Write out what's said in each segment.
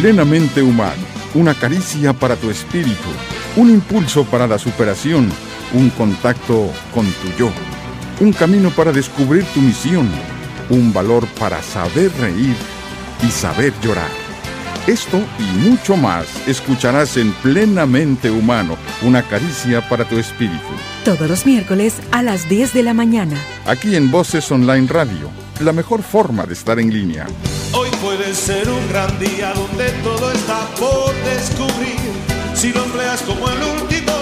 Plenamente humano, una caricia para tu espíritu, un impulso para la superación, un contacto con tu yo, un camino para descubrir tu misión, un valor para saber reír y saber llorar. Esto y mucho más escucharás en Plenamente Humano, una caricia para tu espíritu. Todos los miércoles a las 10 de la mañana. Aquí en Voces Online Radio, la mejor forma de estar en línea. Hoy ser un gran día donde todo está por descubrir. Si lo empleas como el último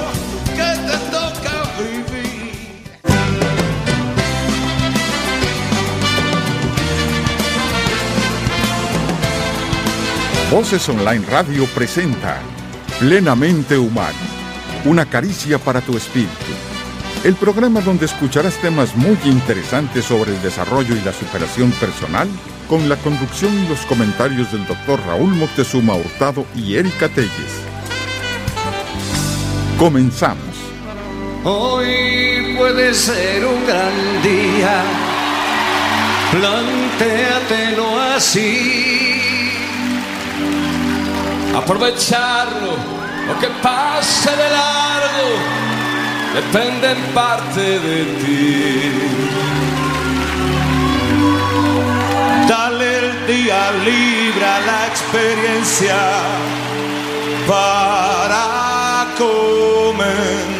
que te toca vivir. Voces Online Radio presenta Plenamente Humano, una caricia para tu espíritu. El programa donde escucharás temas muy interesantes sobre el desarrollo y la superación personal con la conducción y los comentarios del doctor Raúl Moctezuma Hurtado y Erika Telles. Comenzamos. Hoy puede ser un gran día, plantéatelo así. Aprovecharlo, lo que pase de largo, depende en parte de ti. Día libre a la experiencia para comenzar.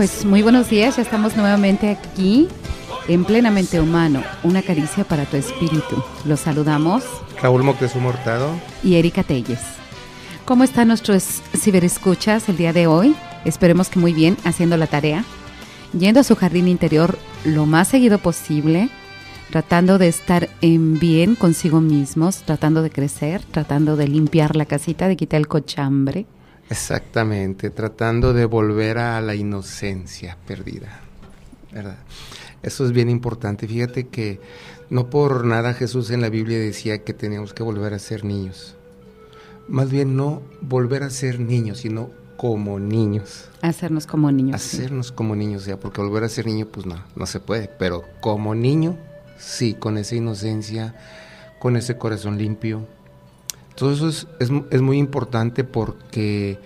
Pues muy buenos días, ya estamos nuevamente aquí en Plenamente Humano, una caricia para tu espíritu. Los saludamos Raúl Moctezuma Hurtado. y Erika Telles. ¿Cómo están nuestros ciberescuchas el día de hoy? Esperemos que muy bien, haciendo la tarea, yendo a su jardín interior lo más seguido posible, tratando de estar en bien consigo mismos, tratando de crecer, tratando de limpiar la casita, de quitar el cochambre. Exactamente, tratando de volver a la inocencia perdida, ¿verdad? Eso es bien importante. Fíjate que no por nada Jesús en la Biblia decía que teníamos que volver a ser niños. Más bien no volver a ser niños, sino como niños. Hacernos como niños. sí. Hacernos como niños, ya, porque volver a ser niño, pues no, no se puede. Pero como niño, sí, con esa inocencia, con ese corazón limpio. Todo eso es, es, es muy importante porque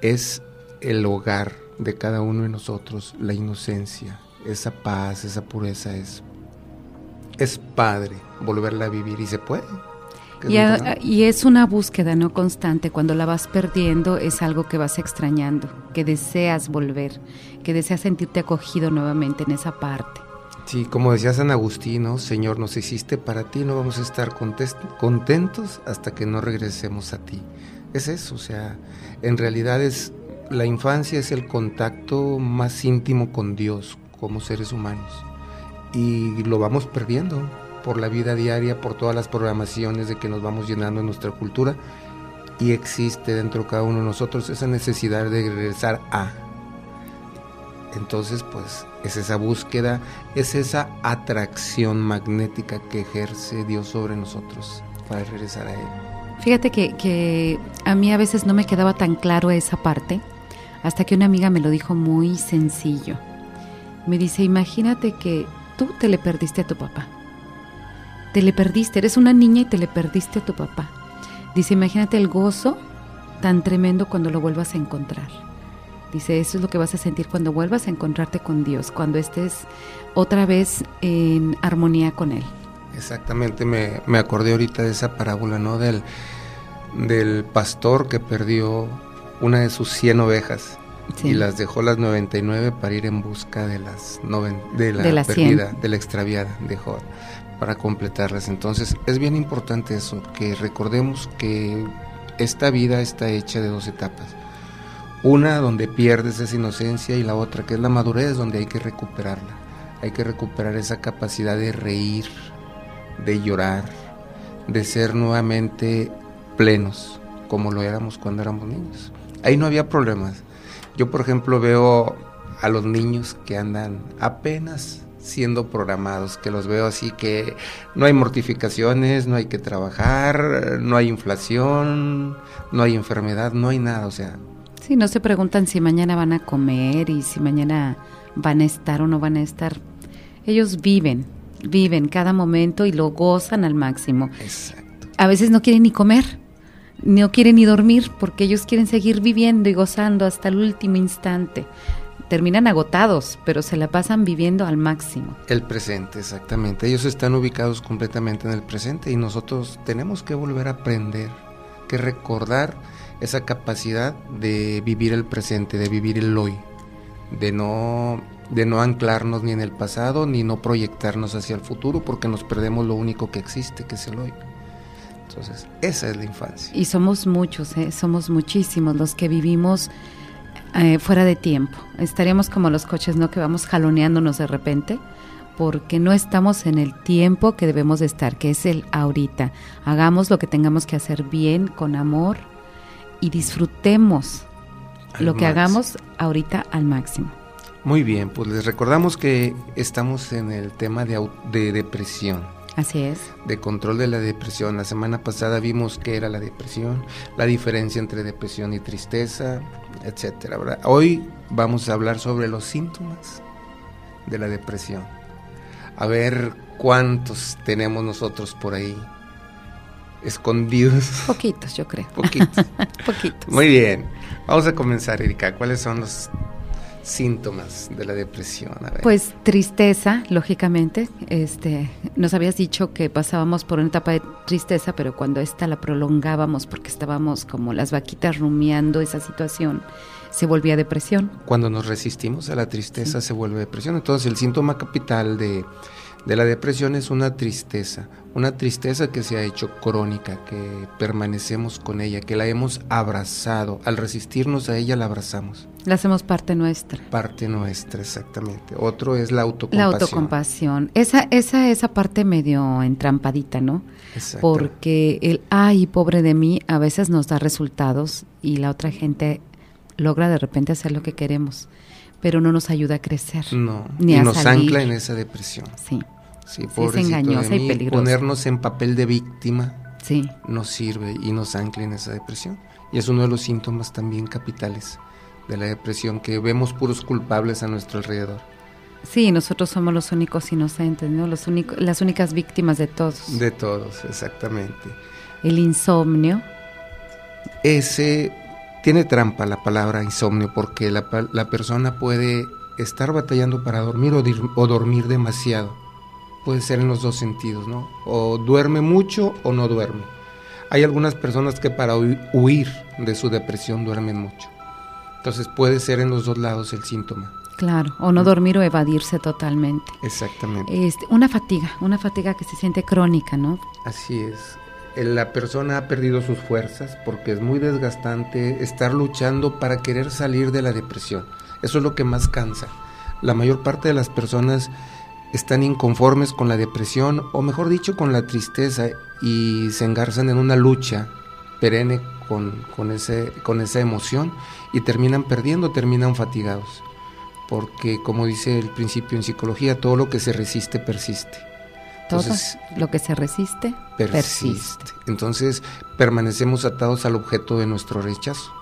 es el hogar de cada uno de nosotros, la inocencia, esa paz, esa pureza es, es padre volverla a vivir y se puede. a- y es una búsqueda no constante. Cuando la vas perdiendo es algo que vas extrañando, que deseas volver, que deseas sentirte acogido nuevamente en esa parte. Sí, como decía San Agustín. Señor, nos hiciste para ti, no vamos a estar contentos hasta que no regresemos a ti. Es eso, o sea, en realidad es la infancia es el contacto más íntimo con Dios como seres humanos y lo vamos perdiendo por la vida diaria, por todas las programaciones de que nos vamos llenando en nuestra cultura y existe dentro de cada uno de nosotros esa necesidad de regresar a. Entonces, pues es esa búsqueda, es esa atracción magnética que ejerce Dios sobre nosotros para regresar a Él. Fíjate que, que a mí a veces no me quedaba tan claro esa parte, hasta que una amiga me lo dijo muy sencillo. Me dice, imagínate que tú te le perdiste a tu papá. Te le perdiste, eres una niña y te le perdiste a tu papá. Dice, imagínate el gozo tan tremendo cuando lo vuelvas a encontrar. Dice, eso es lo que vas a sentir cuando vuelvas a encontrarte con Dios, cuando estés otra vez en armonía con Él. Exactamente, me, me acordé ahorita de esa parábola, ¿no? Del, del pastor que perdió una de sus 100 ovejas Sí. y las dejó las 99 para ir en busca de las noven- de la De las 100. perdida, de la extraviada, dejó para completarlas. Entonces, es bien importante eso, que recordemos que esta vida está hecha de dos etapas. Una donde pierdes esa inocencia y la otra que es la madurez donde hay que recuperarla. Hay que recuperar esa capacidad de reír, de llorar, de ser nuevamente plenos, como lo éramos cuando éramos niños. Ahí no había problemas. Yo, por ejemplo, veo a los niños que andan apenas siendo programados, que los veo así que no hay mortificaciones, no hay que trabajar, no hay inflación, no hay enfermedad, no hay nada, o sea. Sí, no se preguntan si mañana van a comer y si mañana van a estar o no van a estar. Ellos viven, viven cada momento y lo gozan al máximo. Exacto. A veces no quieren ni comer, no quieren ni dormir porque ellos quieren seguir viviendo y gozando hasta el último instante terminan agotados, pero se la pasan viviendo al máximo. El presente, exactamente. Ellos están ubicados completamente en el presente y nosotros tenemos que volver a aprender, que recordar esa capacidad de vivir el presente, de vivir el hoy, de no de no anclarnos ni en el pasado ni no proyectarnos hacia el futuro porque nos perdemos lo único que existe, que es el hoy. Entonces, esa es la infancia. Y somos muchos, ¿eh? somos muchísimos los que vivimos eh, fuera de tiempo. Estaríamos como los coches, ¿no? Que vamos jaloneándonos de repente porque no estamos en el tiempo que debemos de estar, que es el ahorita. Hagamos lo que tengamos que hacer bien, con amor y disfrutemos lo que hagamos ahorita al máximo. Muy bien, pues les recordamos que estamos en el tema de, de depresión. Así es. De control de la depresión. La semana pasada vimos qué era la depresión, la diferencia entre depresión y tristeza, etcétera. Hoy vamos a hablar sobre los síntomas de la depresión. A ver cuántos tenemos nosotros por ahí escondidos. Poquitos, yo creo. Poquitos. Poquitos. Muy bien. Vamos a comenzar, Erika. ¿Cuáles son los síntomas de la depresión? Pues tristeza, lógicamente. Este, nos habías dicho que pasábamos por una etapa de tristeza, pero cuando esta la prolongábamos porque estábamos como las vaquitas rumiando esa situación, se volvía depresión. Cuando nos resistimos a la tristeza se vuelve depresión. Entonces el síntoma capital de de la depresión es una tristeza, una tristeza que se ha hecho crónica, que permanecemos con ella, que la hemos abrazado. Al resistirnos a ella la abrazamos. La hacemos parte nuestra. Parte nuestra, exactamente. Otro es la autocompasión. La autocompasión. Esa, esa, esa parte medio entrampadita, ¿no? Exacto. Porque el ay, pobre de mí, a veces nos da resultados y la otra gente logra de repente hacer lo que queremos pero no nos ayuda a crecer. No, ni y nos ancla en esa depresión. Sí. Sí, es engañosa y peligrosa. Ponernos en papel de víctima sí. nos sirve y nos ancla en esa depresión. Y es uno de los síntomas también capitales de la depresión, que vemos puros culpables a nuestro alrededor. Sí, nosotros somos los únicos inocentes, ¿no? Los únicos, las únicas víctimas de todos. De todos, exactamente. El insomnio. Ese tiene trampa la palabra insomnio porque la, la persona puede estar batallando para dormir o, o, dormir demasiado. Puede ser en los dos sentidos, ¿no? O duerme mucho o no duerme. Hay algunas personas que para huir de su depresión duermen mucho. Entonces puede ser en los dos lados el síntoma. Claro, o no dormir o evadirse totalmente. Exactamente. Este, una fatiga, una fatiga que se siente crónica, ¿no? Así es la persona ha perdido sus fuerzas porque es muy desgastante estar luchando para querer salir de la depresión. Eso es lo que más cansa. La mayor parte de las personas están inconformes con la depresión o mejor dicho con la tristeza y se engarzan en una lucha perenne con, con, ese, con esa emoción y terminan perdiendo, terminan fatigados. Porque como dice el principio en psicología, todo lo que se resiste persiste. Entonces, lo que se resiste, persiste. Entonces permanecemos atados al objeto de nuestro rechazo.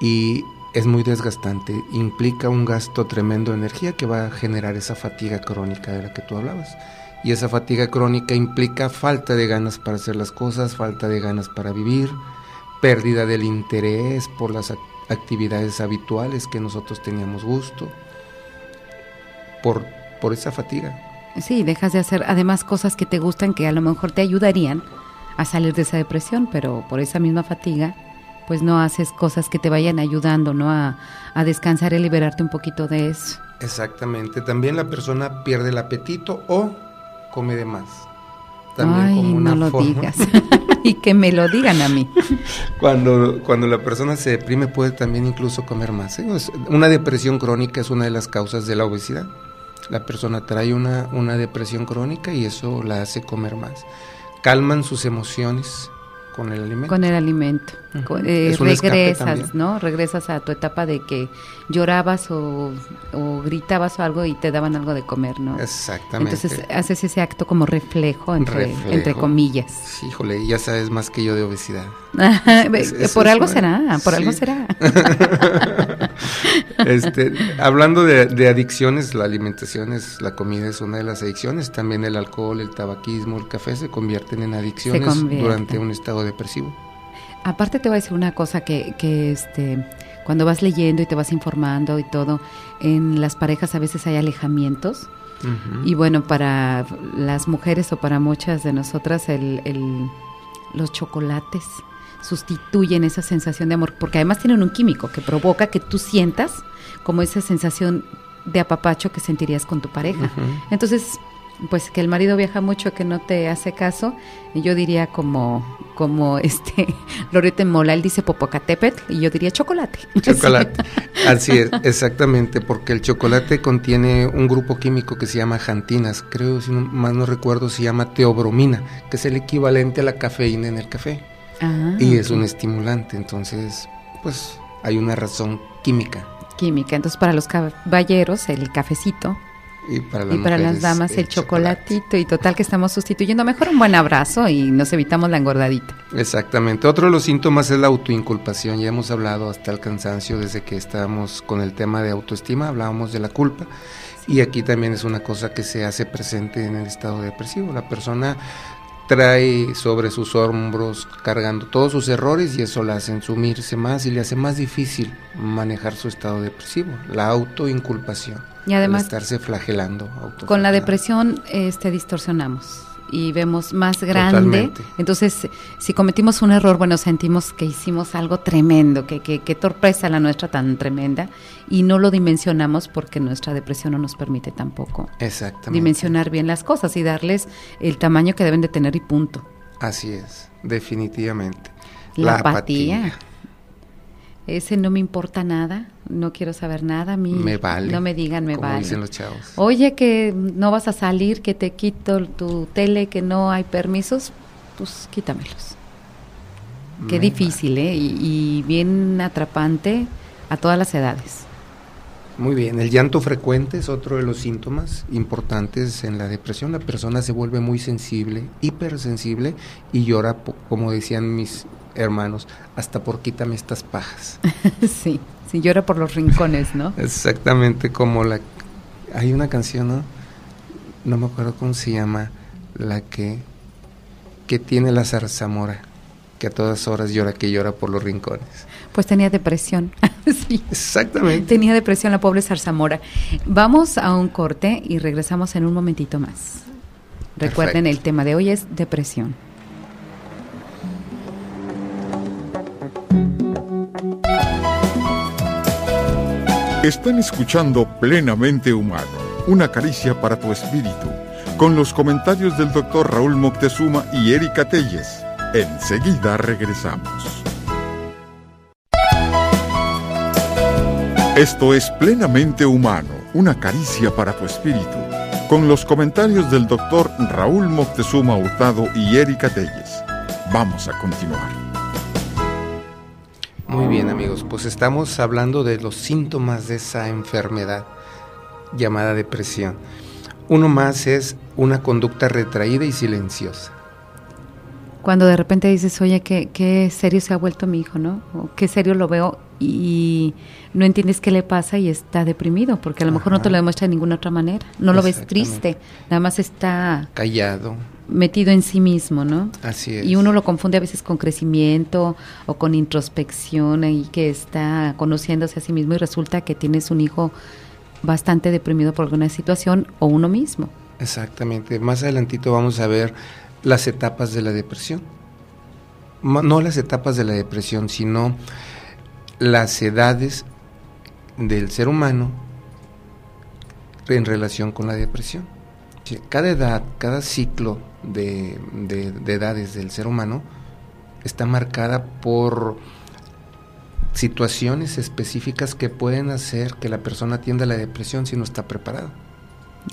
Y es muy desgastante, implica un gasto tremendo de energía que va a generar esa fatiga crónica de la que tú hablabas. Y esa fatiga crónica implica falta de ganas para hacer las cosas, falta de ganas para vivir, pérdida del interés por las actividades habituales que nosotros teníamos gusto, por, por esa fatiga. Sí, dejas de hacer además cosas que te gustan que a lo mejor te ayudarían a salir de esa depresión, pero por esa misma fatiga, pues no haces cosas que te vayan ayudando, ¿no? A, descansar y liberarte un poquito de eso. Exactamente. También la persona pierde el apetito o come de más. También Ay, no lo digas. y que me lo digan a mí. Cuando, cuando la persona se deprime puede también incluso comer más. ¿eh? Una depresión crónica es una de las causas de la obesidad la persona trae una, una depresión crónica y eso la hace comer más. Calman sus emociones con el alimento. Con el alimento. Eh, regresas. ¿no? Regresas a tu etapa de que llorabas o, o gritabas o algo y te daban algo de comer, ¿no? Exactamente. Entonces haces ese acto como reflejo, entre, Reflejo. entre comillas. Sí, híjole, ya sabes más que yo de obesidad. Es- por es algo una- será, por sí. algo será. Este, hablando de, de adicciones, la alimentación es, la comida es una de las adicciones. También el alcohol, el tabaquismo, el café se convierten en adicciones convierten. durante un estado depresivo. Aparte te voy a decir una cosa que, que este, cuando vas leyendo y te vas informando y todo, en las parejas a veces hay alejamientos. Y bueno, para las mujeres o para muchas de nosotras, el, el- los chocolates sustituyen esa sensación de amor, porque además tienen un químico que provoca que tú sientas como esa sensación de apapacho que sentirías con tu pareja. Entonces, pues que el marido viaja mucho, que no te hace caso, yo diría como, como este Loreto en Mola, él dice Popocatépetl, y yo diría chocolate. Chocolate. Así es, exactamente, porque el chocolate contiene un grupo químico que se llama jantinas, creo, si no, más no recuerdo, se llama teobromina, que es el equivalente a la cafeína en el café. Ah, y es ok. un estimulante, entonces, pues hay una razón química. química. Entonces, para los caballeros, el cafecito, Y para las, y para las damas el chocolatito y total que estamos sustituyendo mejor un buen abrazo y nos evitamos la engordadita. Exactamente. Otro de los síntomas es la autoinculpación. Ya hemos hablado hasta el cansancio desde que estábamos con el tema de autoestima, hablábamos de la culpa. Y aquí también es una cosa que se hace presente en el estado depresivo. La persona trae sobre sus hombros cargando todos sus errores y eso la hace sumirse más y le hace más difícil manejar su estado depresivo. La autoinculpación. Y además estarse flagelando. con la depresión este distorsionamos y vemos más grande. Totalmente. Entonces, si cometimos un error, bueno, sentimos que hicimos algo tremendo, que, que, que torpeza la nuestra tan tremenda y no lo dimensionamos porque nuestra depresión no nos permite tampoco dimensionar bien las cosas y darles el tamaño que deben de tener y punto. Así es, definitivamente. La, apatía. Ese no me importa nada, no quiero saber nada, a mí Me vale. no me digan me como vale. dicen los chavos. Oye, que no vas a salir, que te quito tu tele, que no hay permisos, pues quítamelos. Qué Me difícil, ¿eh? Y, y bien atrapante a todas las edades. Muy bien, el llanto frecuente es otro de los síntomas importantes en la depresión. La persona se vuelve muy sensible, hipersensible y llora, como decían mis hermanos, hasta por quítame estas pajas. sí, sí, llora por los rincones, ¿no? Exactamente como la... Hay una canción, ¿no? No me acuerdo cómo se llama, la que, que tiene la zarzamora, que a todas horas llora, que llora por los rincones. Pues tenía depresión. sí. Exactamente. Tenía depresión la pobre Zarzamora. Vamos a un corte y regresamos en un momentito más. Recuerden, Perfecto. el tema de hoy es depresión. Están escuchando Plenamente Humano, una caricia para tu espíritu, con los comentarios del doctor Raúl Moctezuma y Erika Telles. Enseguida regresamos. Esto es Plenamente Humano, una caricia para tu espíritu, con los comentarios del doctor Raúl Moctezuma Hurtado y Erika Telles. Vamos a continuar. Muy bien amigos, pues estamos hablando de los síntomas de esa enfermedad llamada depresión. Uno más es una conducta retraída y silenciosa. Cuando de repente dices, oye, qué, qué serio se ha vuelto mi hijo, ¿no? O qué serio lo veo y no entiendes qué le pasa y está deprimido, porque a lo mejor no te lo demuestra de ninguna otra manera. No lo ves triste, nada más está Callado, metido en sí mismo, ¿no? así es. Y uno lo confunde a veces con crecimiento o con introspección y que está conociéndose a sí mismo y resulta que tienes un hijo bastante deprimido por alguna situación o uno mismo. Exactamente. Más adelantito vamos a ver las etapas de la depresión. No las etapas de la depresión, sino las edades del ser humano en relación con la depresión. Cada edad, cada ciclo de, de- de edades del ser humano está marcada por situaciones específicas que pueden hacer que la persona atienda la depresión si no está preparada.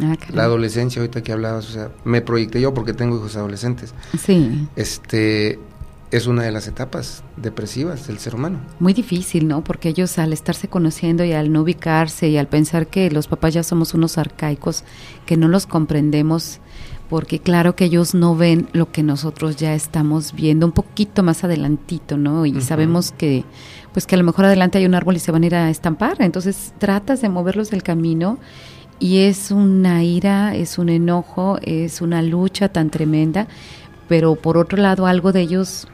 Ah. La adolescencia, ahorita que hablabas, o sea, me proyecté yo porque tengo hijos adolescentes. Sí, Este, es una de las etapas depresivas del ser humano. Muy difícil, ¿no? Porque ellos al estarse conociendo y al no ubicarse y al pensar que los papás ya somos unos arcaicos, que no los comprendemos, porque claro que ellos no ven lo que nosotros ya estamos viendo un poquito más adelantito, ¿no? Y sabemos que pues que a lo mejor adelante hay un árbol y se van a ir a estampar, entonces tratas de moverlos del camino y es una ira, es un enojo, es una lucha tan tremenda, pero por otro lado algo de ellos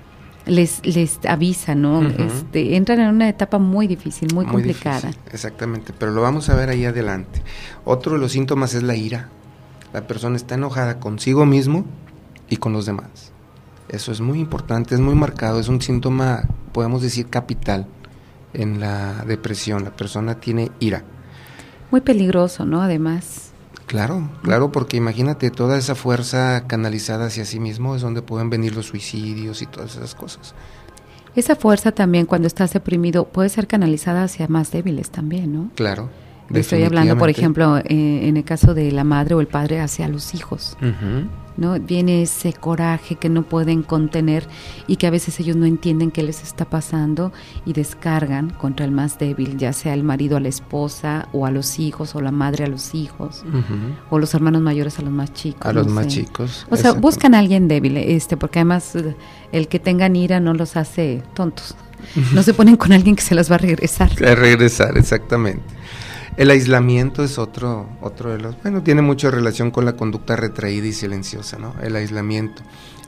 les, les avisa, ¿no? este, entran en una etapa muy difícil, muy, complicada. exactamente, pero lo vamos a ver ahí adelante. Otro de los síntomas es la ira. La persona está enojada consigo mismo y con los demás. Eso es muy importante, es muy marcado, es un síntoma, podemos decir, capital en la depresión. La persona tiene ira. Muy peligroso, ¿no? Además. Claro, claro, porque imagínate toda esa fuerza canalizada hacia sí mismo es donde pueden venir los suicidios y todas esas cosas. Esa fuerza también cuando estás deprimido puede ser canalizada hacia más débiles también, ¿no? Claro. Estoy hablando, por ejemplo, eh, en el caso de la madre o el padre hacia los hijos. ¿no? Viene ese coraje que no pueden contener y que a veces ellos no entienden qué les está pasando y descargan contra el más débil, ya sea el marido a la esposa o a los hijos o la madre a los hijos o los hermanos mayores a los más chicos. A los más chicos. O sea, buscan a alguien débil, este, porque además eh, el que tengan ira no los hace tontos. No se ponen con alguien que se las va a regresar. A regresar, exactamente. El aislamiento es otro, otro de los, bueno, tiene mucha relación con la conducta retraída y silenciosa, ¿no? El aislamiento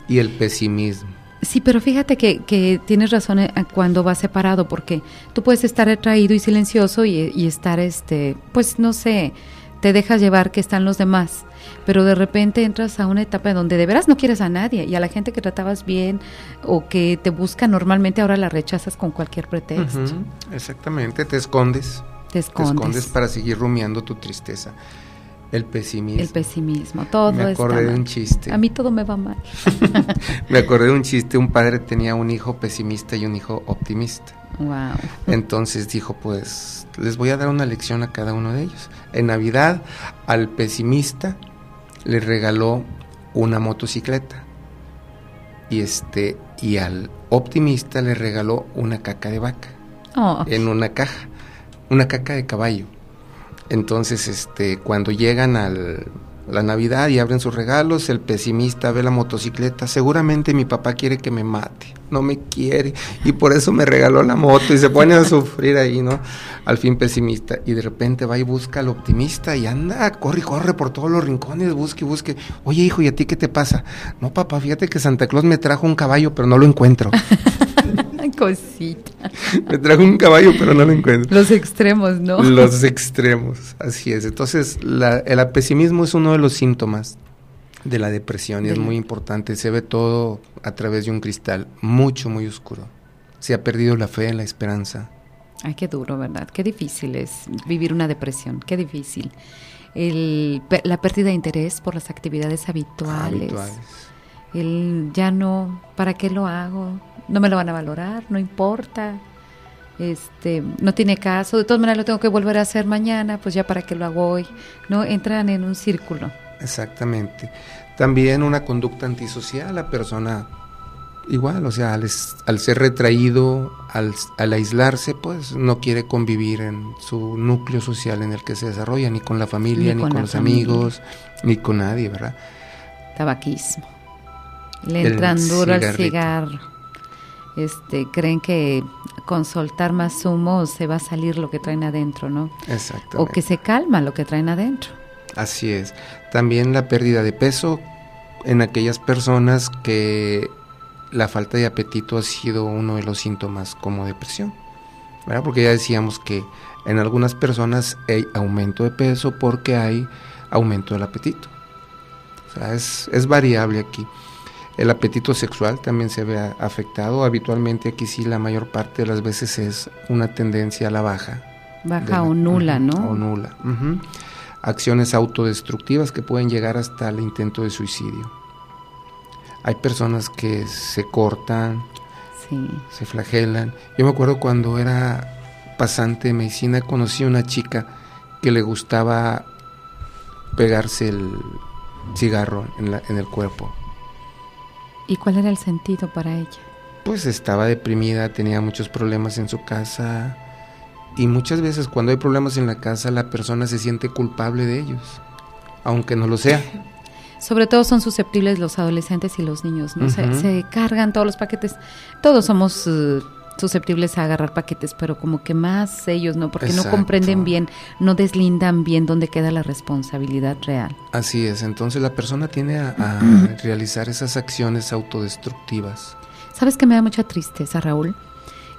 y el pesimismo. Sí, pero fíjate que, que tienes razón eh, cuando va separado, porque tú puedes estar retraído y silencioso y, y estar, este, pues no sé, te dejas llevar que están los demás, pero de repente entras a una etapa donde de veras no quieres a nadie y a la gente que tratabas bien o que te busca normalmente ahora la rechazas con cualquier pretexto. Exactamente, te escondes. Te escondes. para seguir rumiando tu tristeza. El pesimismo. El pesimismo, todo Me acordé de un chiste. A mí todo me va mal. me acordé de un chiste, un padre tenía un hijo pesimista y un hijo optimista. Wow. Entonces dijo, pues les voy a dar una lección a cada uno de ellos. En Navidad al pesimista le regaló una motocicleta. Y este y al optimista le regaló una caca de vaca oh. en una caja una caca de caballo. Entonces, este, cuando llegan a la Navidad y abren sus regalos, el pesimista ve la motocicleta, seguramente mi papá quiere que me mate, no me quiere, y por eso me regaló la moto y se pone a sufrir ahí, ¿no? Al fin pesimista, y de repente va y busca al optimista y anda, corre corre por todos los rincones, busque busque. Oye, hijo, ¿y a ti qué te pasa? No, papá, fíjate que Santa Claus me trajo un caballo, pero no lo encuentro. Cosita. Me trajo un caballo, pero no lo encuentro. Los extremos, ¿no? Los extremos, así es. Entonces, el pesimismo es uno de los síntomas de la depresión y es muy importante. Se ve todo a través de un cristal mucho, muy oscuro. Se ha perdido la fe, la esperanza. Ay, qué duro, ¿verdad? Qué difícil es vivir una depresión, qué difícil. El, la pérdida de interés por las actividades habituales. habituales. El ya no, ¿para qué lo hago? no me lo van a valorar, no importa, este, no tiene caso, de todas maneras lo tengo que volver a hacer mañana, pues ya para qué lo hago hoy, ¿no? Entran en un círculo. Exactamente. También una conducta antisocial, la persona igual, o sea, al, ser retraído, al, aislarse, pues no quiere convivir en su núcleo social en el que se desarrolla, ni con la familia, ni, con, los amigos, ni con nadie, ¿verdad? Tabaquismo. Le entran duro al cigarro este, creen que con soltar más humo se va a salir lo que traen adentro, ¿no? Exacto. O que se calma lo que traen adentro. Así es. También la pérdida de peso en aquellas personas que la falta de apetito ha sido uno de los síntomas como depresión. ¿verdad? Porque ya decíamos que en algunas personas hay aumento de peso porque hay aumento del apetito. O sea, es, es variable aquí. El apetito sexual también se ve afectado. Habitualmente aquí sí la mayor parte de las veces es una tendencia a la baja. Baja o nula, ¿no? O nula. Acciones autodestructivas que pueden llegar hasta el intento de suicidio. Hay personas que se cortan, se flagelan. Yo me acuerdo cuando era pasante de medicina, conocí a una chica que le gustaba pegarse el cigarro en, en el cuerpo ¿Y cuál era el sentido para ella? pues estaba deprimida, tenía muchos problemas en su casa y muchas veces cuando hay problemas en la casa la persona se siente culpable de ellos, aunque no lo sea. Sobre todo son susceptibles los adolescentes y los niños, ¿no? se, se, cargan todos los paquetes. Todos somos uh, susceptibles a agarrar paquetes, pero como que más ellos, ¿no? Porque no comprenden bien, no deslindan bien dónde queda la responsabilidad real. Así es, entonces la persona tiene a, a realizar esas acciones autodestructivas. ¿Sabes que me da mucha tristeza, Raúl?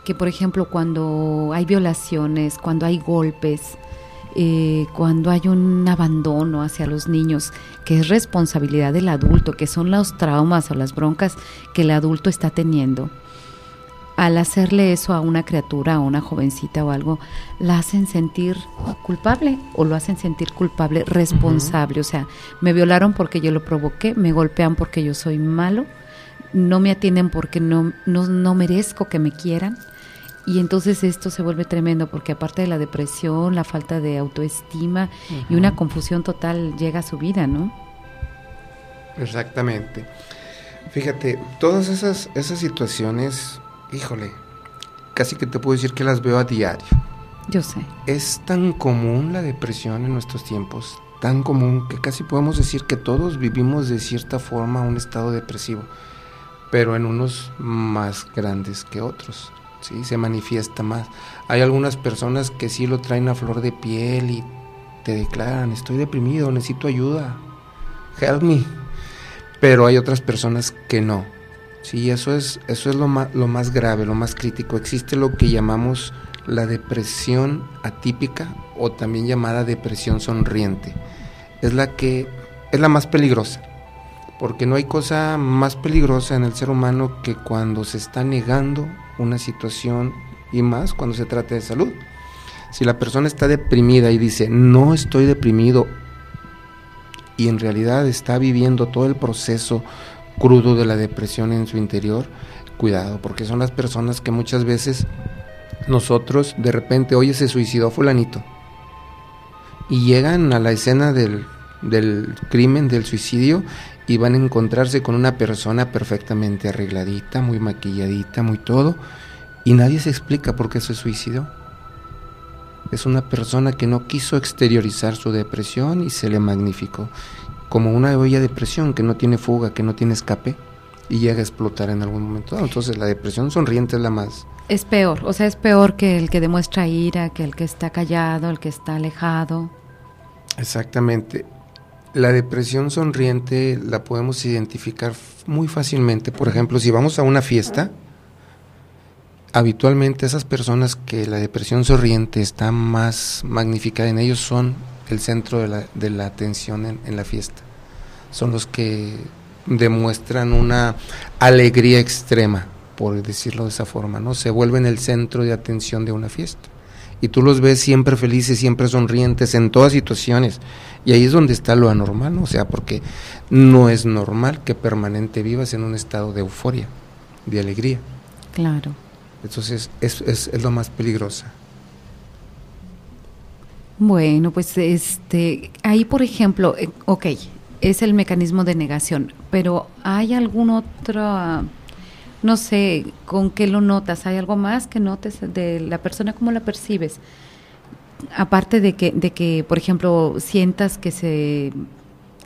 Que, por ejemplo, cuando hay violaciones, cuando hay golpes, eh, cuando hay un abandono hacia los niños, que es responsabilidad del adulto, que son los traumas o las broncas que el adulto está teniendo, al hacerle eso a una criatura, a una jovencita o algo, la hacen sentir culpable o lo hacen sentir culpable, responsable. O sea, me violaron porque yo lo provoqué, me golpean porque yo soy malo no me atienden porque no, no, merezco que me quieran. Y entonces esto se vuelve tremendo porque aparte de la depresión, la falta de autoestima y una confusión total llega a su vida, ¿no? Exactamente. Fíjate, todas esas, esas situaciones, híjole, casi que te puedo decir que las veo a diario. Yo sé. Es tan común la depresión en nuestros tiempos, tan común que casi podemos decir que todos vivimos de cierta forma un estado depresivo pero en unos más grandes que otros. ¿sí? Se manifiesta más. Hay algunas personas que sí lo traen a flor de piel y te declaran, estoy deprimido, necesito ayuda, help me. Pero hay otras personas que no. Sí, eso es, eso es lo, más, lo más grave, lo más crítico. Existe lo que llamamos la depresión atípica o también llamada depresión sonriente. Es la que es la más peligrosa porque no hay cosa más peligrosa en el ser humano que cuando se está negando una situación y más cuando se trata de salud. Si la persona está deprimida y dice, no estoy deprimido, y en realidad está viviendo todo el proceso crudo de la depresión en su interior, cuidado, porque son las personas que muchas veces nosotros de repente, oye, se suicidó fulanito, y llegan a la escena del, del crimen, del suicidio, y van a encontrarse con una persona perfectamente arregladita, muy maquilladita, muy todo, y nadie se explica por qué se suicidó. Es una persona que no quiso exteriorizar su depresión y se le magnificó, como una olla de depresión que no tiene fuga, que no tiene escape y llega a explotar en algún momento. Entonces la depresión sonriente es la más... Es peor, o sea, es peor que el que demuestra ira, que el que está callado, el que está alejado. Exactamente. La depresión sonriente la podemos identificar muy fácilmente. Por ejemplo, si vamos a una fiesta, habitualmente esas personas que la depresión sonriente está más magnificada en ellos son el centro de la, de la atención en, en la fiesta. Son los que demuestran una alegría extrema, por decirlo de esa forma, ¿no? Se vuelven el centro de atención de una fiesta y tú los ves siempre felices, siempre sonrientes en todas situaciones. Y ahí es donde está lo anormal, o sea, porque no es normal que permanente vivas en un estado de euforia, de alegría. Claro. Entonces es, es, es lo más peligrosa. Bueno, pues este, ahí por ejemplo, eh, ok, es el mecanismo de negación, pero ¿hay algún otro no sé, con qué lo notas, hay algo más que notes de la persona, cómo la percibes. Aparte de que, de que por ejemplo, sientas que se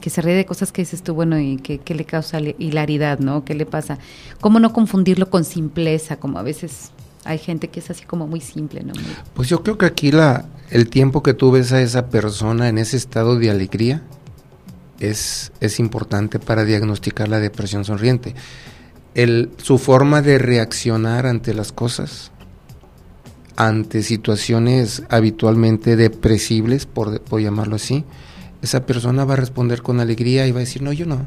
que se ríe de cosas que dices tú, bueno, y que, le causa hilaridad, ¿no? ¿Qué le pasa? ¿Cómo no confundirlo con simpleza? Como a veces hay gente que es así como muy simple, ¿no? Pues yo creo que aquí la, el tiempo que tú ves a esa persona en ese estado de alegría es, es importante para diagnosticar la depresión sonriente el, su forma de reaccionar ante las cosas, ante situaciones habitualmente depresibles, por, por llamarlo así, esa persona va a responder con alegría y va a decir, no, yo no.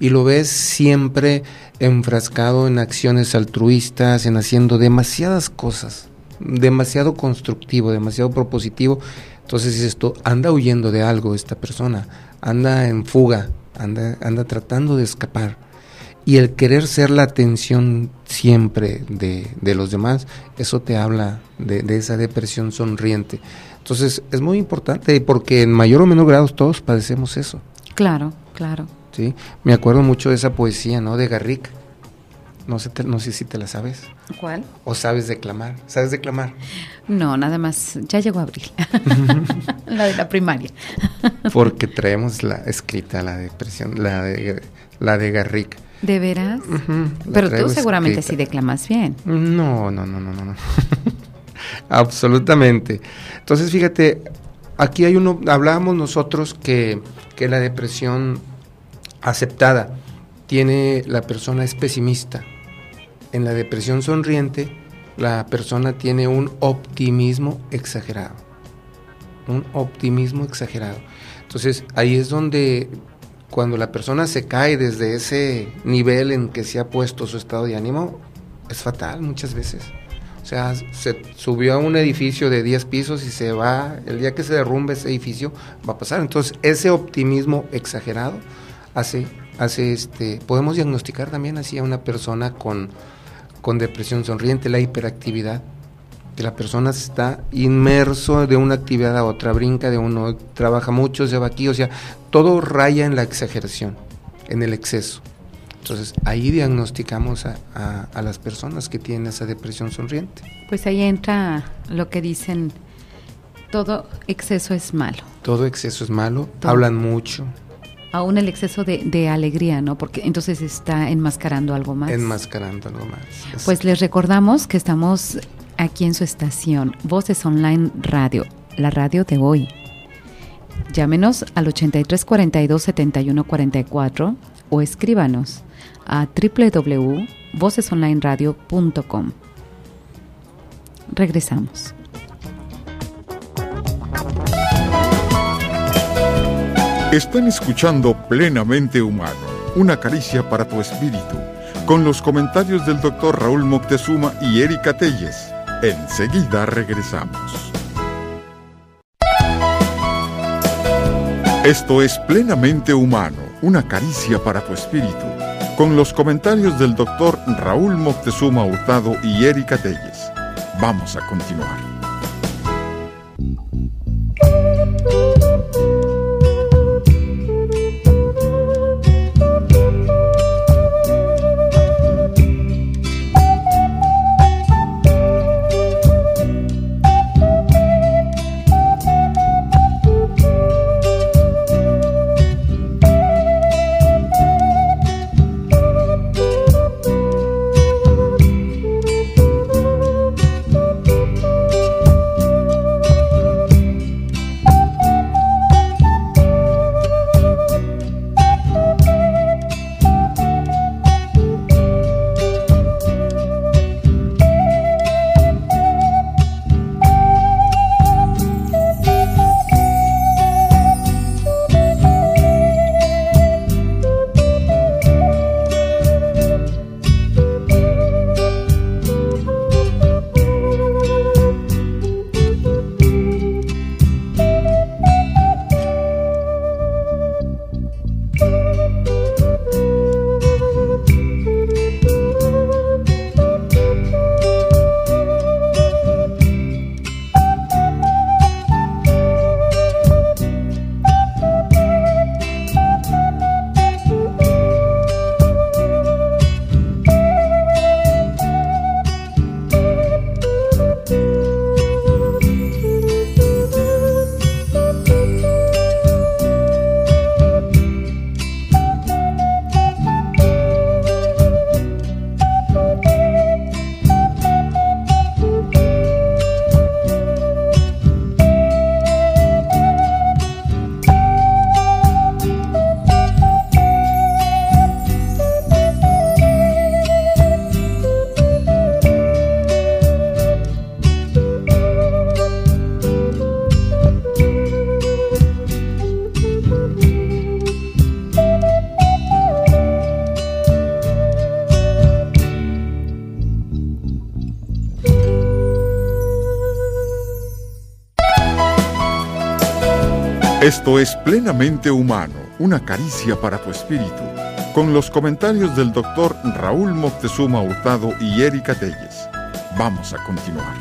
Y lo ves siempre enfrascado en acciones altruistas, en haciendo demasiadas cosas, demasiado constructivo, demasiado propositivo. Entonces dices tú, anda huyendo de algo esta persona, anda en fuga, anda, anda tratando de escapar y el querer ser la atención siempre de, de los demás, eso te habla de, de, esa depresión sonriente. Entonces es muy importante porque en mayor o menor grado todos padecemos eso. Claro, claro. ¿sí? Me acuerdo mucho de esa poesía ¿no? de Garrick, No sé, no sé si te la sabes. ¿Cuál? ¿O sabes declamar? ¿Sabes declamar? No, nada más. Ya llegó abril. la de la primaria. Porque traemos la escrita, la depresión, la de, la de Garrick. ¿De veras? Pero tú seguramente sí declamas bien. No, no, no, no, no. Absolutamente. Entonces, fíjate, aquí hay uno, hablábamos nosotros que, que la depresión aceptada tiene, la persona es pesimista. En la depresión sonriente, la persona tiene un optimismo exagerado. Un optimismo exagerado. Entonces, ahí es donde cuando la persona se cae desde ese nivel en que se ha puesto su estado de ánimo, es fatal muchas veces. O sea, se subió a un edificio de 10 pisos y se va, el día que se derrumbe ese edificio, va a pasar. Entonces, ese optimismo exagerado hace, hace este, podemos diagnosticar también así a una persona con, con depresión sonriente, la hiperactividad que la persona está inmerso de una actividad a otra, brinca de uno, trabaja mucho, se va aquí, o sea, todo raya en la exageración, en el exceso. Entonces ahí diagnosticamos a, a, las personas que tienen esa depresión sonriente. Pues ahí entra lo que dicen, todo exceso es malo. Todo exceso es malo, hablan mucho. Aún el exceso de, de, alegría, ¿no? Porque entonces está enmascarando algo más. Enmascarando algo más. Pues les recordamos que estamos aquí en su estación, Voces Online Radio, la radio de hoy. Llámenos al 83 42 71 44 o escríbanos a www.vocesonlineradio.com. Regresamos. Están escuchando Plenamente Humano, una caricia para tu espíritu, con los comentarios del doctor Raúl Moctezuma y Erika Telles. Enseguida regresamos. Esto es plenamente humano, una caricia para tu espíritu, con los comentarios del doctor Raúl Moctezuma Hurtado y Erika Telles. Vamos a continuar. Esto es Plenamente Humano, una caricia para tu espíritu, con los comentarios del doctor Raúl Moctezuma Hurtado y Erika Telles. Vamos a continuar.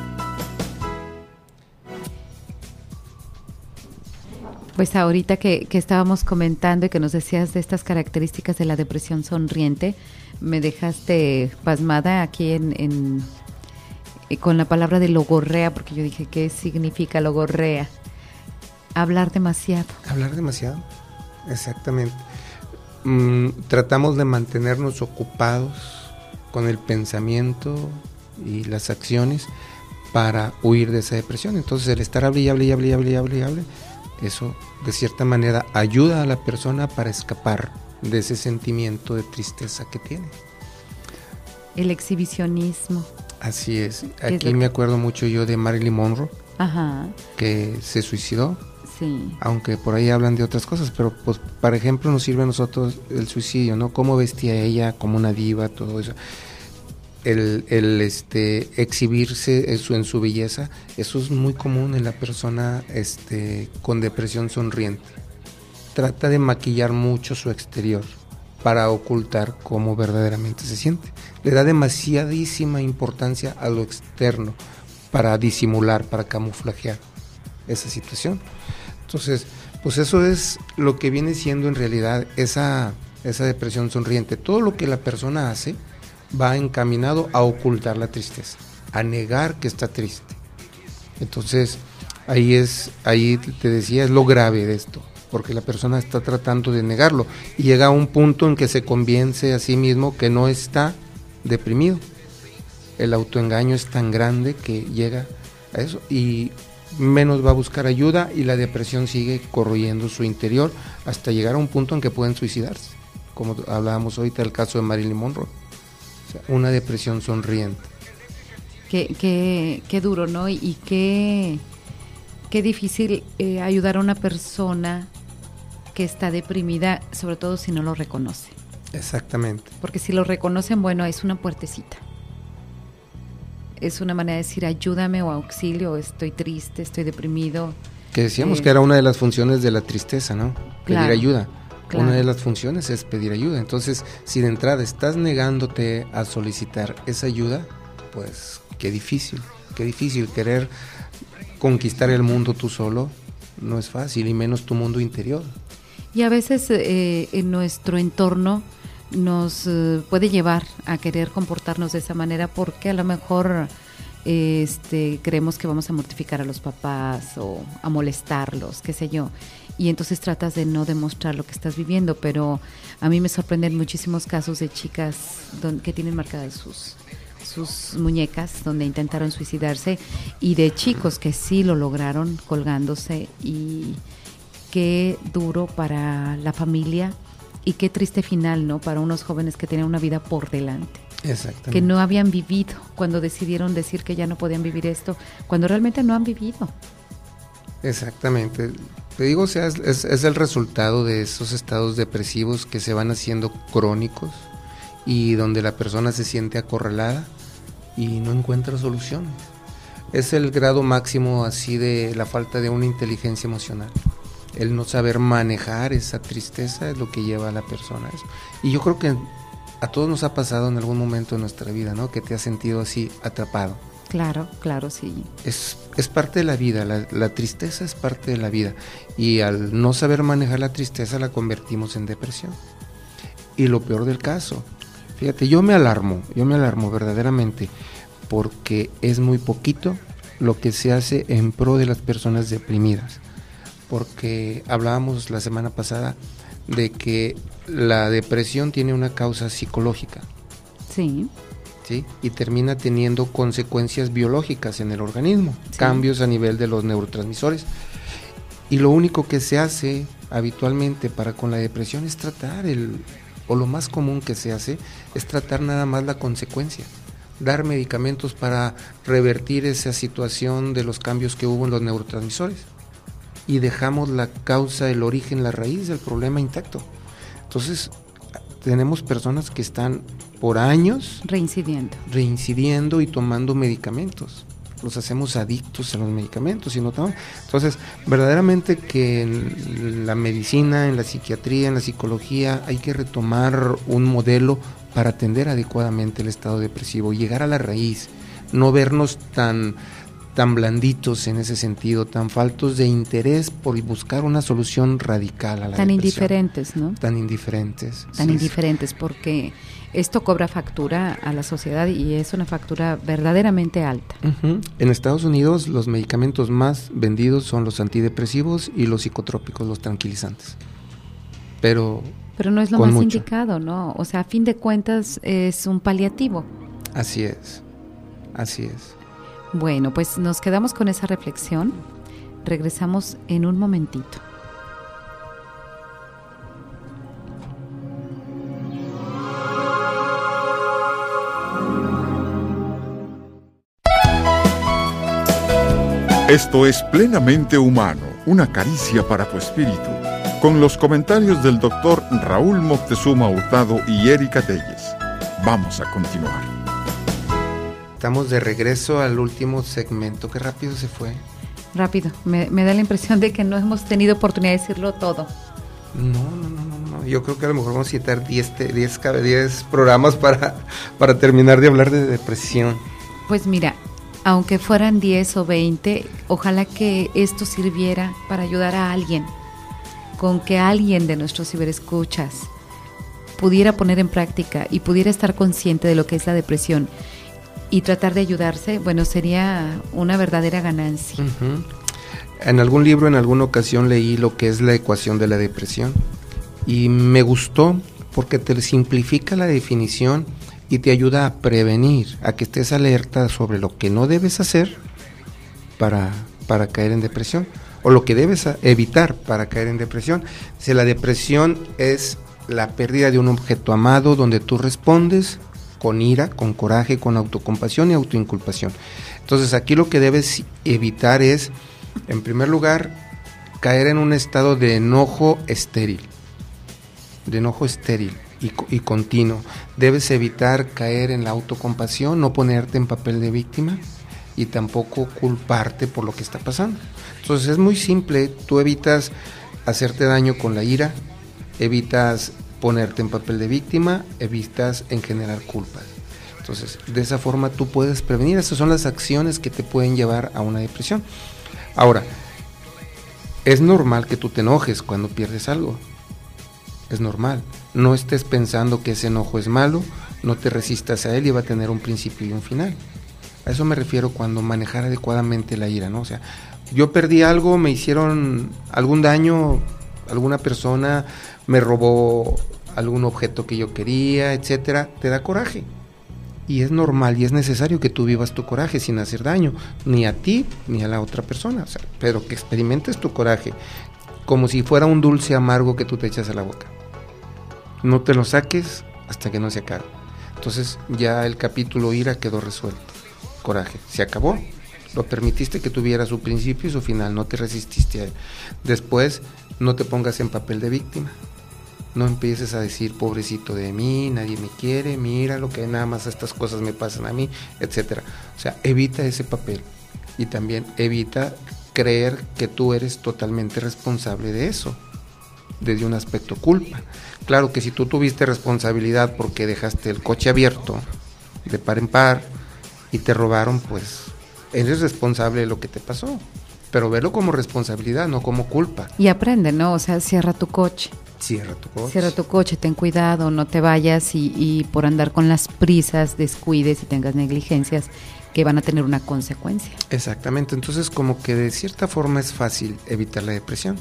Pues ahorita que, que, estábamos comentando y que nos decías de estas características de la depresión sonriente, me dejaste pasmada aquí en, en eh, con la palabra de logorrea, porque yo dije, ¿qué significa logorrea? Hablar demasiado. Hablar demasiado, exactamente. Mm, tratamos de mantenernos ocupados con el pensamiento y las acciones para huir de esa depresión. Entonces el estar hable y hable y hable y hable y hable, y hable eso de cierta manera ayuda a la persona para escapar de ese sentimiento de tristeza que tiene. El exhibicionismo. Así es. Aquí me acuerdo mucho yo de Marilyn Monroe, que se suicidó. Aunque por ahí hablan de otras cosas, pero pues, por ejemplo, nos sirve a nosotros el suicidio, ¿no? Cómo vestía ella como una diva, todo eso el, el este, exhibirse en su, en su belleza, eso es muy común en la persona este, con depresión sonriente. Trata de maquillar mucho su exterior para ocultar cómo verdaderamente se siente. Le da demasiadísima importancia a lo externo para disimular, para camuflajear esa situación. Entonces, pues eso es lo que viene siendo en realidad esa, esa depresión sonriente. Todo lo que la persona hace, va encaminado a ocultar la tristeza, a negar que está triste. Entonces, ahí es, ahí te decía, es lo grave de esto, porque la persona está tratando de negarlo y llega a un punto en que se convence a sí mismo que no está deprimido. El autoengaño es tan grande que llega a eso y menos va a buscar ayuda y la depresión sigue corroyendo su interior hasta llegar a un punto en que pueden suicidarse, como hablábamos ahorita del caso de Marilyn Monroe una depresión sonriente. Qué, qué, qué duro, ¿no? Y, qué, qué difícil eh, ayudar a una persona que está deprimida, sobre todo si no lo reconoce. Exactamente. Porque si lo reconocen, bueno, es una puertecita. Es una manera de decir ayúdame o auxilio, estoy triste, estoy deprimido. Que decíamos eh, que era una de las funciones de la tristeza, ¿no? Pedir ayuda. Una de las funciones es pedir ayuda. Entonces, si de entrada estás negándote a solicitar esa ayuda, pues qué difícil, qué difícil querer conquistar el mundo tú solo. No es fácil, y menos tu mundo interior. Y a veces eh, en nuestro entorno nos eh, puede llevar a querer comportarnos de esa manera porque a lo mejor este, creemos que vamos a mortificar a los papás o a molestarlos, qué sé yo. Y entonces tratas de no demostrar lo que estás viviendo, pero a mí me sorprenden muchísimos casos de chicas que tienen marcadas sus sus muñecas donde intentaron suicidarse y de chicos que sí lo lograron colgándose y qué duro para la familia y qué triste final, ¿no? Para unos jóvenes que tenían una vida por delante. Exactamente. Que no habían vivido cuando decidieron decir que ya no podían vivir esto, cuando realmente no han vivido. Exactamente. Te digo, o sea, es, el resultado de esos estados depresivos que se van haciendo crónicos y donde la persona se siente acorralada y no encuentra soluciones. Es el grado máximo así de la falta de una inteligencia emocional. El no saber manejar esa tristeza es lo que lleva a la persona a eso. Y yo creo que a todos nos ha pasado en algún momento de nuestra vida, ¿no? Que te has sentido así atrapado Claro, claro, sí. Es, es parte de la vida, la, tristeza es parte de la vida y al no saber manejar la tristeza la convertimos en depresión. Y lo peor del caso, fíjate, yo me alarmo, yo me alarmo verdaderamente porque es muy poquito lo que se hace en pro de las personas deprimidas. Porque hablábamos la semana pasada de que la depresión tiene una causa psicológica. Sí. Y termina teniendo consecuencias biológicas en el organismo, cambios a nivel de los neurotransmisores. Y lo único que se hace habitualmente para con la depresión es tratar el, o lo más común que se hace es tratar nada más la consecuencia, dar medicamentos para revertir esa situación de los cambios que hubo en los neurotransmisores y dejamos la causa, el origen, la raíz del problema intacto. Entonces, tenemos personas que están por años reincidiendo. Reincidiendo y tomando medicamentos. Los hacemos adictos a los medicamentos y no Entonces, verdaderamente que en la medicina, en la psiquiatría, en la psicología, hay que retomar un modelo para atender adecuadamente el estado depresivo, llegar a la raíz, no vernos tan tan blanditos en ese sentido, tan faltos de interés por buscar una solución radical a la Tan depresión. indiferentes, ¿no? Tan indiferentes. Tan sí, indiferentes porque esto cobra factura a la sociedad y es una factura verdaderamente alta. En Estados Unidos los medicamentos más vendidos son los antidepresivos y los psicotrópicos, los tranquilizantes. Pero Pero no es lo más mucho. indicado, ¿no? O sea, a fin de cuentas es un paliativo. así es, así es. Bueno, pues nos quedamos con esa reflexión. Regresamos en un momentito. Esto es plenamente humano, una caricia para tu espíritu, con los comentarios del doctor Raúl Moctezuma Hurtado y Erika Telles. Vamos a continuar. Estamos de regreso al último segmento. Qué rápido se fue. Rápido, me, me da la impresión de que no hemos tenido oportunidad de decirlo todo. No, no, no, no, no. Yo creo que a lo mejor vamos a citar 10, te- 10, cada 10 programas para, para terminar de hablar de depresión. Pues mira, aunque fueran 10 o 20, ojalá que esto sirviera para ayudar a alguien, con que alguien de nuestros ciberescuchas pudiera poner en práctica y pudiera estar consciente de lo que es la depresión y tratar de ayudarse, bueno, sería una verdadera ganancia. En algún libro, en alguna ocasión leí lo que es la ecuación de la depresión y me gustó porque te simplifica la definición y te ayuda a prevenir, a que estés alerta sobre lo que no debes hacer para, para caer en depresión o lo que debes evitar para caer en depresión. Si la depresión es la pérdida de un objeto amado donde tú respondes con ira, con coraje, con autocompasión y autoinculpación. Entonces aquí lo que debes evitar es, en primer lugar, caer en un estado de enojo estéril, de enojo estéril y, y continuo. Debes evitar caer en la autocompasión, no ponerte en papel de víctima y tampoco culparte por lo que está pasando. Entonces es muy simple, tú evitas hacerte daño con la ira, evitas ponerte en papel de víctima, evitas en generar culpas. Entonces, de esa forma tú puedes prevenir. Esas son las acciones que te pueden llevar a una depresión. Ahora, es normal que tú te enojes cuando pierdes algo. Es normal. No estés pensando que ese enojo es malo, no te resistas a él y va a tener un principio y un final. A eso me refiero cuando manejar adecuadamente la ira, ¿no? O sea, yo perdí algo, me hicieron algún daño, alguna persona me robó algún objeto que yo quería, etcétera, te da coraje. Y es normal y es necesario que tú vivas tu coraje sin hacer daño, ni a ti ni a la otra persona, pero que experimentes tu coraje como si fuera un dulce amargo que tú te echas a la boca. No te lo saques hasta que no se acabe. Entonces ya el capítulo ira quedó resuelto. Coraje, se acabó. Lo permitiste que tuviera su principio y su final, no te resististe a él. Después, no te pongas en papel de víctima. No empieces a decir, pobrecito de mí, nadie me quiere, mira lo que nada más estas cosas me pasan a mí, etcétera. O sea, evita ese papel y también evita creer que tú eres totalmente responsable de eso, desde un aspecto culpa. Claro que si tú tuviste responsabilidad porque dejaste el coche abierto de par en par y te robaron, pues eres responsable de lo que te pasó. Pero verlo como responsabilidad, no como culpa. Y aprende, ¿no? O sea, cierra tu coche. Cierra tu coche. Cierra tu coche, ten cuidado, no te vayas y, y por andar con las prisas descuides y tengas negligencias que van a tener una consecuencia. Exactamente, entonces como que de cierta forma es fácil evitar la depresión.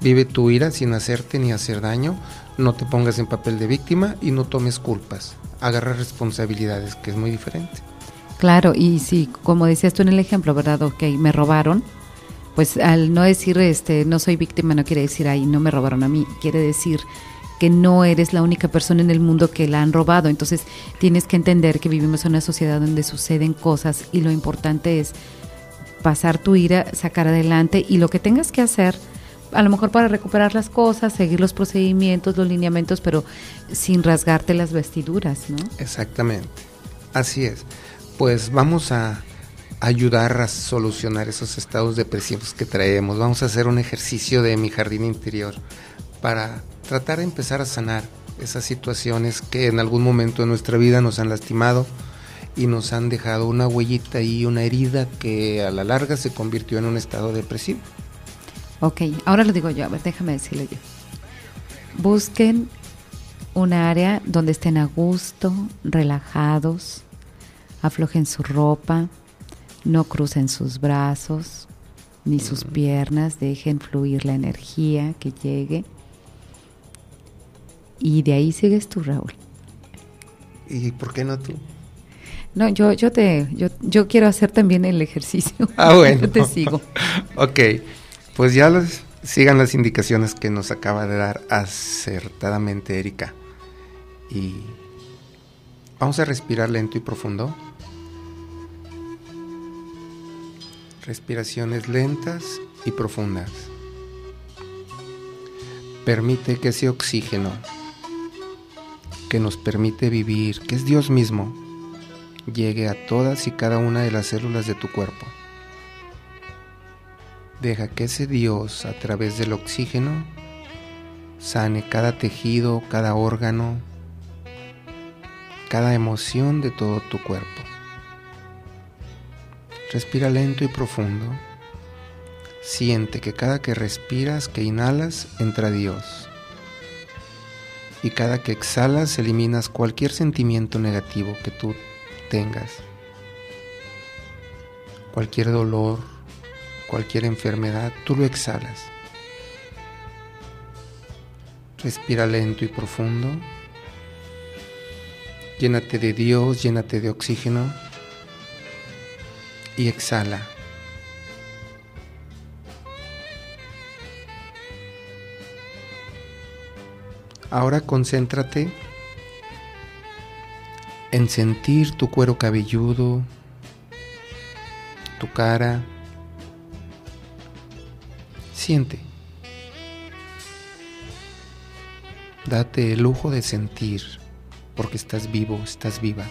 Vive tu ira sin hacerte ni hacer daño, no te pongas en papel de víctima y no tomes culpas. Agarra responsabilidades, que es muy diferente. Claro, y si, como decías tú en el ejemplo, ¿verdad? Ok, me robaron, pues al no decir, este, no soy víctima, no quiere decir, ay, no me robaron a mí, quiere decir que no eres la única persona en el mundo que la han robado. Entonces tienes que entender que vivimos en una sociedad donde suceden cosas y lo importante es pasar tu ira, sacar adelante y lo que tengas que hacer, a lo mejor para recuperar las cosas, seguir los procedimientos, los lineamientos, pero sin rasgarte las vestiduras, ¿no? Exactamente, así es. Pues vamos a ayudar a solucionar esos estados depresivos que traemos. Vamos a hacer un ejercicio de mi jardín interior para tratar de empezar a sanar esas situaciones que en algún momento de nuestra vida nos han lastimado y nos han dejado una huellita y una herida que a la larga se convirtió en un estado depresivo. Ok, ahora lo digo yo, a ver, déjame decirlo yo. Busquen un área donde estén a gusto, relajados, aflojen su ropa, no crucen sus brazos ni sus piernas, dejen fluir la energía que llegue. Y de ahí sigues tú, Raúl. ¿Y por qué no tú? No, yo, yo te, yo, yo quiero hacer también el ejercicio. Ah, bueno. yo te sigo. ok, pues ya los, sigan las indicaciones que nos acaba de dar acertadamente Erika. Y vamos a respirar lento y profundo. Respiraciones lentas y profundas. Permite que ese oxígeno que nos permite vivir, que es Dios mismo, llegue a todas y cada una de las células de tu cuerpo. Deja que ese Dios, a través del oxígeno, sane cada tejido, cada órgano, cada emoción de todo tu cuerpo. Respira lento y profundo. Siente que cada que respiras, que inhalas, entra Dios. Y cada que exhalas, eliminas cualquier sentimiento negativo que tú tengas. Cualquier dolor, cualquier enfermedad, tú lo exhalas. Respira lento y profundo. Llénate de Dios, llénate de oxígeno y exhala. Ahora concéntrate en sentir tu cuero cabelludo, tu cara. Siente. Date el lujo de sentir porque estás vivo, estás viva.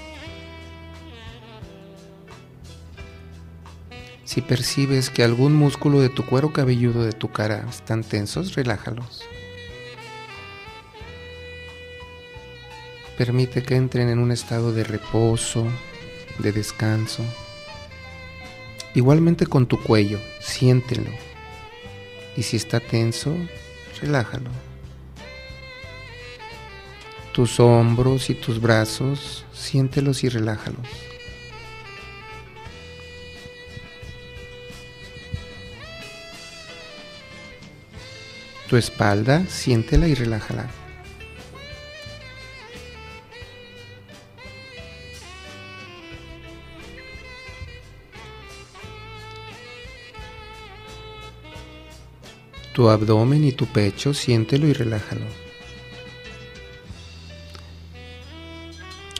Si percibes que algún músculo de tu cuero cabelludo de tu cara están tensos, relájalos. Permite que entren en un estado de reposo, de descanso. Igualmente con tu cuello, siéntelo. Y si está tenso, relájalo. Tus hombros y tus brazos, siéntelos y relájalos. Tu espalda, siéntela y relájala. Tu abdomen y tu pecho, siéntelo y relájalo.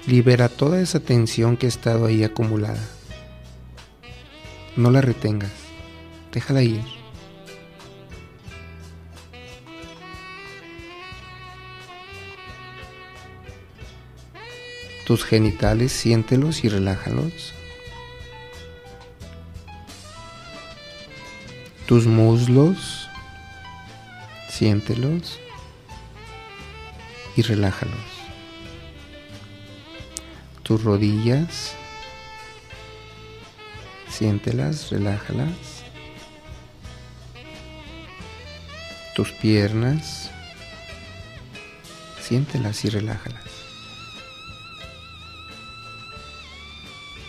Libera toda esa tensión que ha estado ahí acumulada. No la retengas, déjala ir. Tus genitales, siéntelos y relájalos. Tus muslos, siéntelos y relájalos. Tus rodillas, siéntelas, relájalas. Tus piernas, siéntelas y relájalas.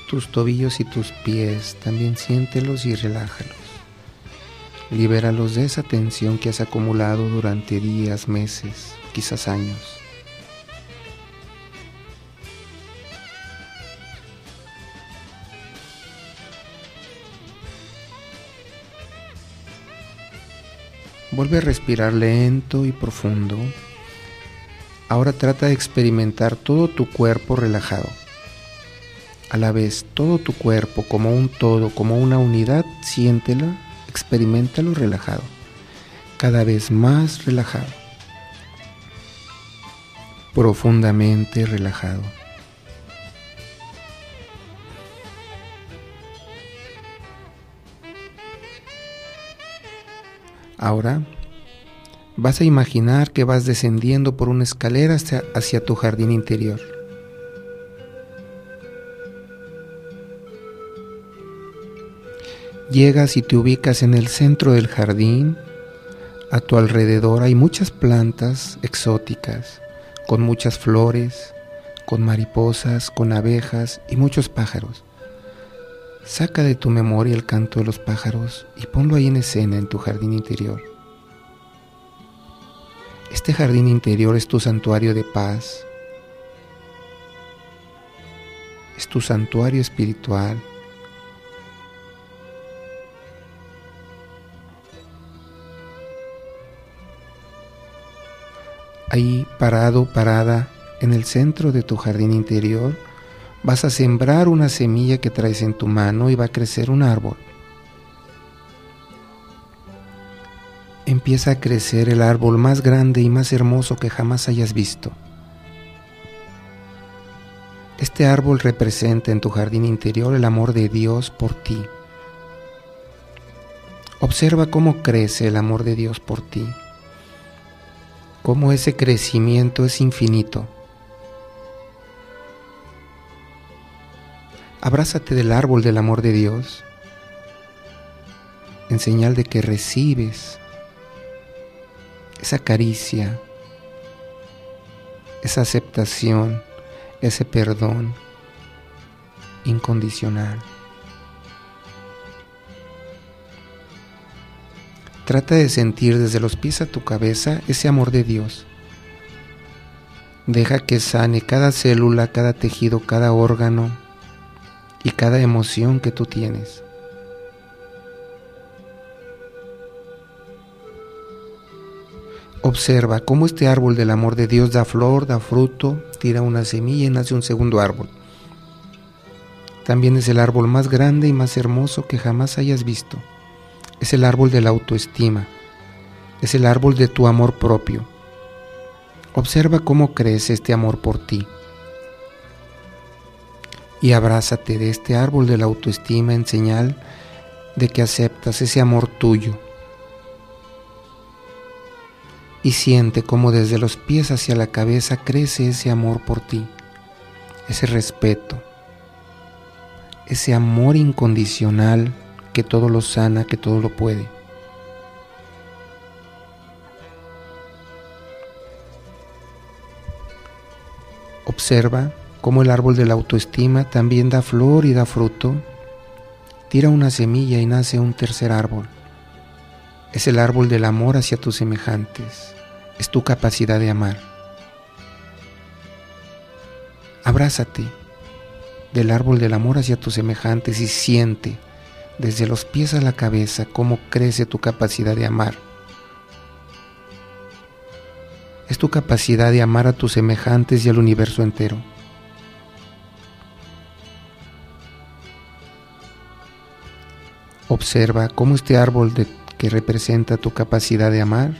Tus tobillos y tus pies, también siéntelos y relájalos. Libéralos de esa tensión que has acumulado durante días, meses, quizás años. Vuelve a respirar lento y profundo. Ahora trata de experimentar todo tu cuerpo relajado. A la vez, todo tu cuerpo como un todo, como una unidad, siéntela, experimentalo relajado, cada vez más relajado, profundamente relajado. Ahora vas a imaginar que vas descendiendo por una escalera hacia tu jardín interior. Llegas y te ubicas en el centro del jardín. A tu alrededor hay muchas plantas exóticas, con muchas flores, con mariposas, con abejas y muchos pájaros. Saca de tu memoria el canto de los pájaros y ponlo ahí en escena en tu jardín interior. Este jardín interior es tu santuario de paz, es tu santuario espiritual, ahí parado, parada, en el centro de tu jardín interior, vas a sembrar una semilla que traes en tu mano y va a crecer un árbol. Empieza a crecer el árbol más grande y más hermoso que jamás hayas visto. Este árbol representa en tu jardín interior el amor de Dios por ti. Observa cómo crece el amor de Dios por ti cómo ese crecimiento es infinito. Abrázate del árbol del amor de Dios en señal de que recibes esa caricia, esa aceptación, ese perdón incondicional. Trata de sentir desde los pies a tu cabeza ese amor de Dios. Deja que sane cada célula, cada tejido, cada órgano y cada emoción que tú tienes. Observa cómo este árbol del amor de Dios da flor, da fruto, tira una semilla y nace un segundo árbol. También es el árbol más grande y más hermoso que jamás hayas visto es el árbol de la autoestima, es el árbol de tu amor propio. Observa cómo crece este amor por ti. Y abrázate de este árbol de la autoestima en señal de que aceptas ese amor tuyo. Y siente cómo desde los pies hacia la cabeza crece ese amor por ti, ese respeto, ese amor incondicional que todo lo sana, que todo lo puede. Observa cómo el árbol de la autoestima también da flor y da fruto. Tira una semilla y nace un tercer árbol. Es el árbol del amor hacia tus semejantes. Es tu capacidad de amar. Abrázate del árbol del amor hacia tus semejantes y siente desde los pies a la cabeza cómo crece tu capacidad de amar. Es tu capacidad de amar a tus semejantes y al universo entero. Observa cómo este árbol que representa tu capacidad de amar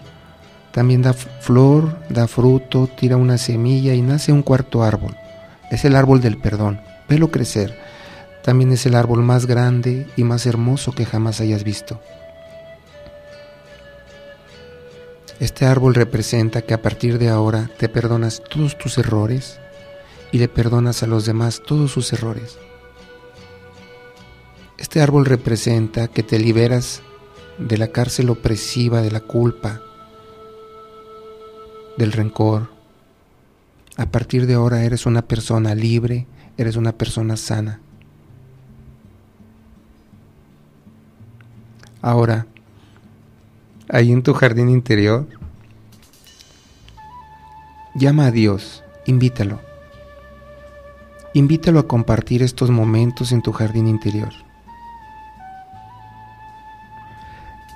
también da flor, da fruto, tira una semilla y nace un cuarto árbol. Es el árbol del perdón. Velo crecer también es el árbol más grande y más hermoso que jamás hayas visto. Este árbol representa que a partir de ahora te perdonas todos tus errores y le perdonas a los demás todos sus errores. Este árbol representa que te liberas de la cárcel opresiva de la culpa, del rencor. A partir de ahora eres una persona libre, eres una persona sana. Ahora, ahí en tu jardín interior, llama a Dios, invítalo. Invítalo a compartir estos momentos en tu jardín interior.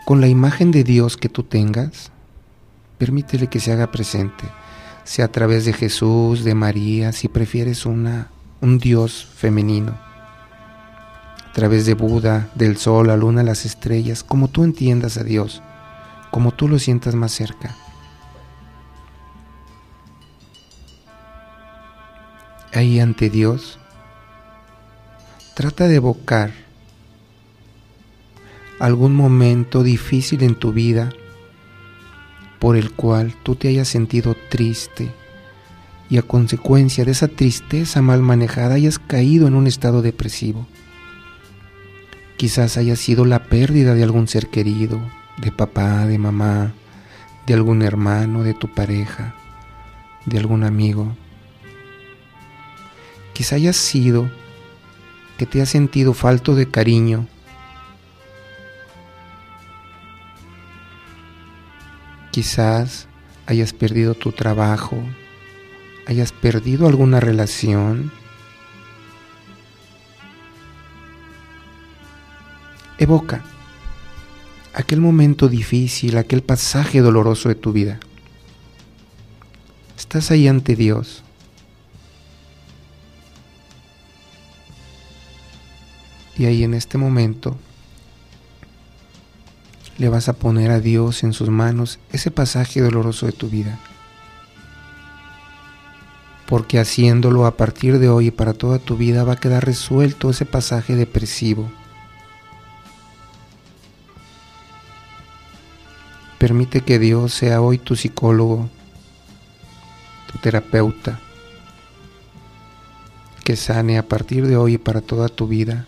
Con la imagen de Dios que tú tengas, permítele que se haga presente, sea a través de Jesús, de María, si prefieres una, un Dios femenino a través de Buda, del sol, la luna, las estrellas, como tú entiendas a Dios, como tú lo sientas más cerca. Ahí ante Dios, trata de evocar algún momento difícil en tu vida por el cual tú te hayas sentido triste y a consecuencia de esa tristeza mal manejada hayas caído en un estado depresivo Quizás haya sido la pérdida de algún ser querido, de papá, de mamá, de algún hermano, de tu pareja, de algún amigo. Quizás haya sido que te has sentido falto de cariño. Quizás hayas perdido tu trabajo, hayas perdido alguna relación Evoca aquel momento difícil, aquel pasaje doloroso de tu vida. Estás ahí ante Dios. Y ahí en este momento le vas a poner a Dios en sus manos ese pasaje doloroso de tu vida. Porque haciéndolo a partir de hoy y para toda tu vida va a quedar resuelto ese pasaje depresivo Permite que Dios sea hoy tu psicólogo, tu terapeuta, que sane a partir de hoy y para toda tu vida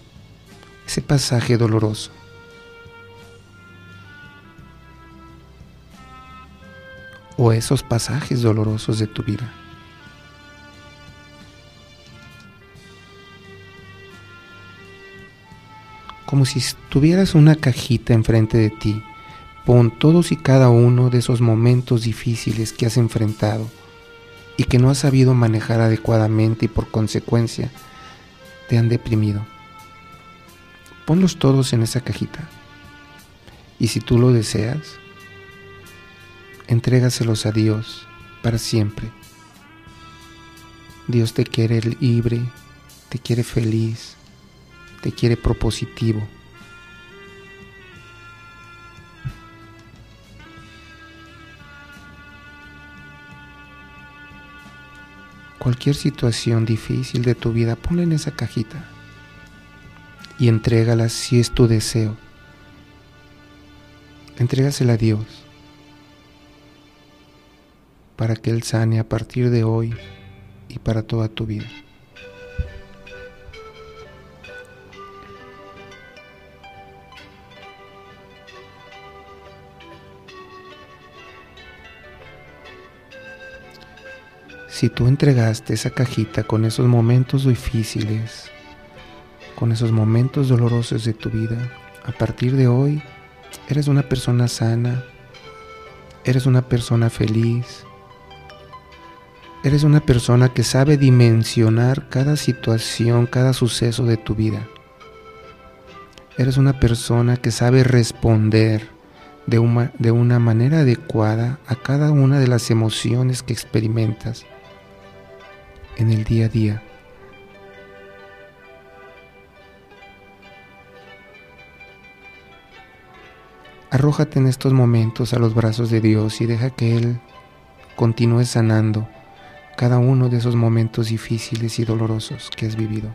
ese pasaje doloroso. o esos pasajes dolorosos de tu vida. Como si tuvieras una cajita enfrente de ti Pon todos y cada uno de esos momentos difíciles que has enfrentado y que no has sabido manejar adecuadamente y por consecuencia te han deprimido. Ponlos todos en esa cajita y si tú lo deseas, entrégaselos a Dios para siempre. Dios te quiere libre, te quiere feliz, te quiere propositivo. Cualquier situación difícil de tu vida, ponla en esa cajita y entrégala si es tu deseo. Entrégasela a Dios para que Él sane a partir de hoy y para toda tu vida. Si tú entregaste esa cajita con esos momentos difíciles, con esos momentos dolorosos de tu vida, a partir de hoy eres una persona sana, eres una persona feliz, eres una persona que sabe dimensionar cada situación, cada suceso de tu vida. Eres una persona que sabe responder de una, de una manera adecuada a cada una de las emociones que experimentas en el día a día. Arrójate en estos momentos a los brazos de Dios y deja que Él continúe sanando cada uno de esos momentos difíciles y dolorosos que has vivido.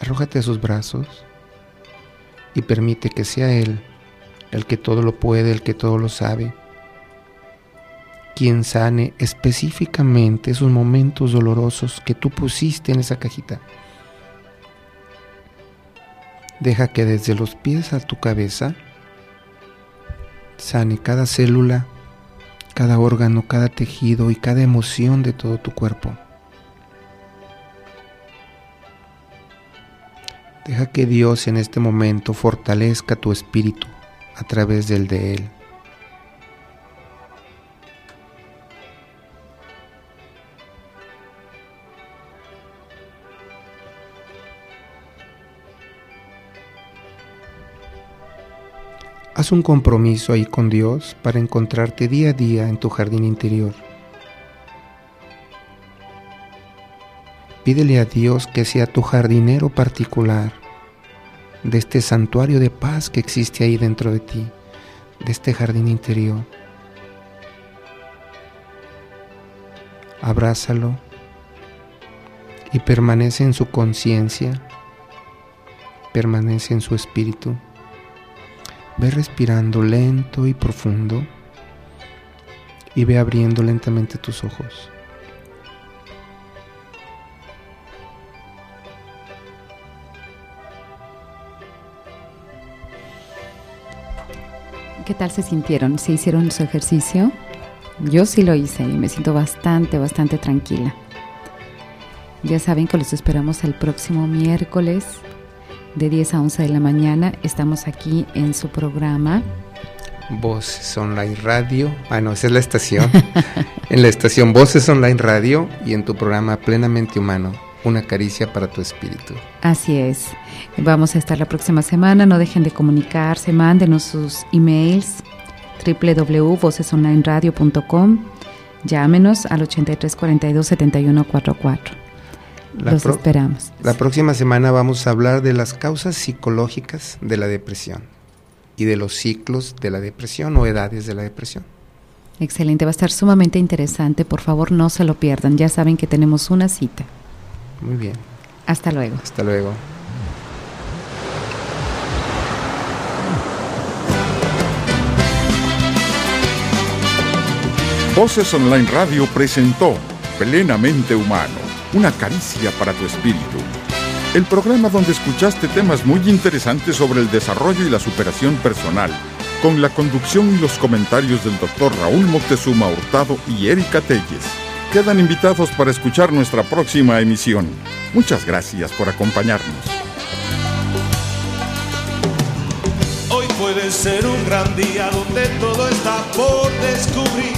Arrójate a sus brazos y permite que sea Él el que todo lo puede, el que todo lo sabe, quien sane específicamente esos momentos dolorosos que tú pusiste en esa cajita. Deja que desde los pies a tu cabeza sane cada célula, cada órgano, cada tejido y cada emoción de todo tu cuerpo. Deja que Dios en este momento fortalezca tu espíritu a través del de Él. Haz un compromiso ahí con Dios para encontrarte día a día en tu jardín interior. Pídele a Dios que sea tu jardinero particular de este santuario de paz que existe ahí dentro de ti, de este jardín interior. Abrázalo y permanece en su conciencia, permanece en su espíritu. Ve respirando lento y profundo y ve abriendo lentamente tus ojos. ¿Qué tal se sintieron? ¿Se hicieron su ejercicio? Yo sí lo hice y me siento bastante, bastante tranquila. Ya saben que los esperamos el próximo miércoles de 10 a 11 de la mañana. Estamos aquí en su programa. Voces Online Radio. Ah, no, esa es la estación. en la estación Voces Online Radio y en tu programa Plenamente Humano. Una caricia para tu espíritu. Así es. Vamos a estar la próxima semana. No dejen de comunicarse. Mándenos sus emails www.vocesonlineradio.com. Llámenos al 8342 7144. Los esperamos. La próxima semana vamos a hablar de las causas psicológicas de la depresión y de los ciclos de la depresión o edades de la depresión. Excelente, va a estar sumamente interesante. Por favor, no se lo pierdan. Ya saben que tenemos una cita. Muy bien. Hasta luego. Hasta luego. Voces Online Radio presentó Plenamente Humano una caricia para tu espíritu. El programa donde escuchaste temas muy interesantes sobre el desarrollo y la superación personal, con la conducción y los comentarios del doctor Raúl Moctezuma Hurtado y Erika Telles. Quedan invitados para escuchar nuestra próxima emisión. Muchas gracias por acompañarnos. Hoy puede ser un gran día donde todo está por descubrir